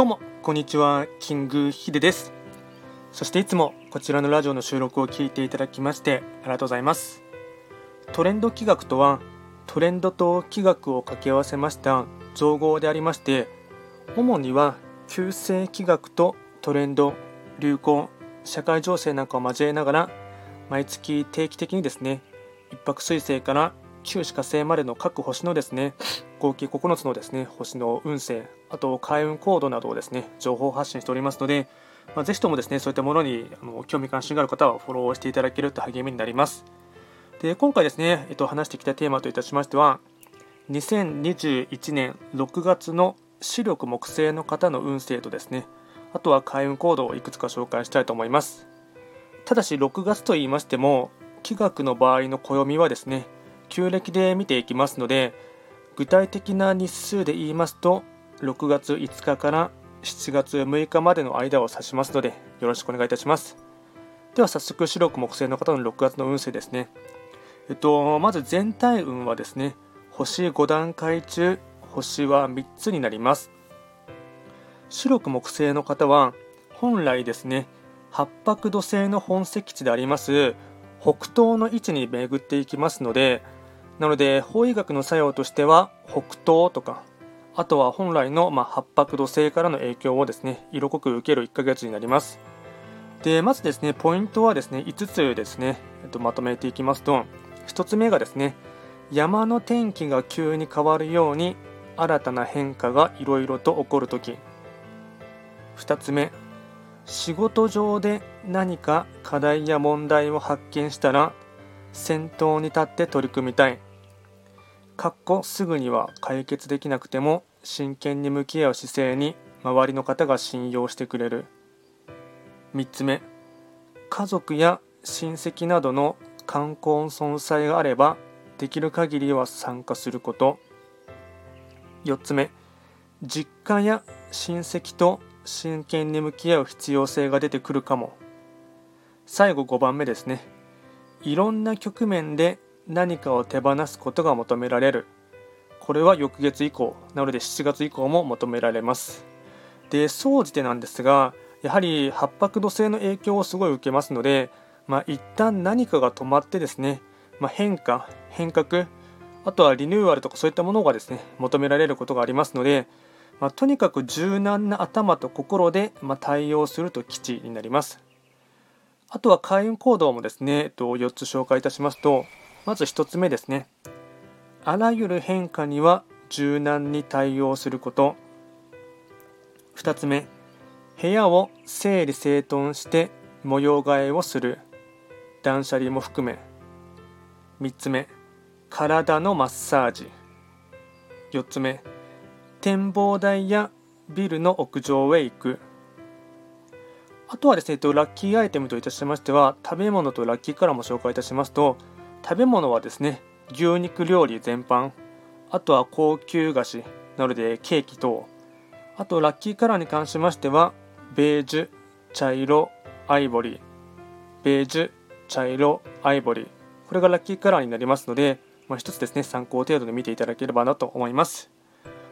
どうも。こんにちは。キングヒデです。そしていつもこちらのラジオの収録を聞いていただきましてありがとうございます。トレンド企画とはトレンドと企画を掛け合わせました造語でありまして主には旧世企画とトレンド流行社会情勢なんかを交えながら毎月定期的にですね一泊水星から旧歯火星までの各星のですね合計9つのですね星の運勢あと開運コードなどをですね情報発信しておりますので、まあ、ぜひともですねそういったものにあの興味関心がある方はフォローしていただけると励みになります。で今回ですね、えっと、話してきたテーマといたしましては2021年6月の視力木星の方の運勢とですねあとは開運コードをいくつか紹介したいと思います。ただし6月と言いましても気学の場合の暦はですね旧暦で見ていきますので具体的な日数で言いますと6月5日から7月6日までの間を指しますのでよろしくお願いいたします。では早速白く木星の方の6月の運勢ですね。えっとまず全体運はですね星5段階中星は3つになります。白く木星の方は本来ですね八白土星の本石地であります北東の位置に巡っていきますのでなので法医学の作用としては北東とかあとは本来の、まあ、八白土星からの影響をですね色濃く受ける1ヶ月になります。でまずですねポイントはですね5つですね、えっと、まとめていきますと1つ目がですね山の天気が急に変わるように新たな変化がいろいろと起こるとき2つ目仕事上で何か課題や問題を発見したら先頭に立って取り組みたい。かっこすぐには解決できなくても真剣に向き合う姿勢に周りの方が信用してくれる。3つ目家族や親戚などの冠婚葬祭があればできる限りは参加すること。4つ目実家や親戚と真剣に向き合う必要性が出てくるかも。最後5番目ですね。いろんな局面で何かを手放すことが求められる。これは翌月以降なので7月以降も求められますで総じてなんですがやはり八白土星の影響をすごい受けますのでまあ、一旦何かが止まってですね、まあ、変化変革あとはリニューアルとかそういったものがですね求められることがありますので、まあ、とにかく柔軟な頭と心で、ま対応すると基地になりますあとは開運行動もですね、えっと、4つ紹介いたしますとまず1つ目ですね。あらゆる変化には柔軟に対応すること。2つ目、部屋を整理整頓して模様替えをする。断捨離も含め。3つ目、体のマッサージ。4つ目、展望台やビルの屋上へ行く。あとはですね、ラッキーアイテムといたしましては、食べ物とラッキーカラーも紹介いたしますと、食べ物はですね牛肉料理全般。あとは高級菓子。なのでケーキ等。あとラッキーカラーに関しましてはベージュ茶色アイボリー。ベージュ茶色アイボリー。これがラッキーカラーになりますので、まあ、一つですね参考程度で見ていただければなと思います。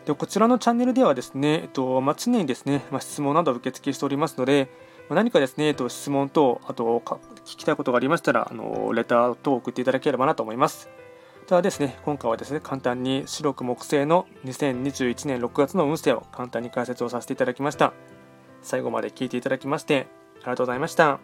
でこちらのチャンネルではですね、えっとまあ、常にですね、まあ、質問などを受付しておりますのでま何かですね、えっと、質問等、あと聞きたいことがありましたら、あのレター等送っていただければなと思います。ではですね、今回はですね、簡単に白く木製の2021年6月の運勢を簡単に解説をさせていただきました。最後まで聞いていただきまして、ありがとうございました。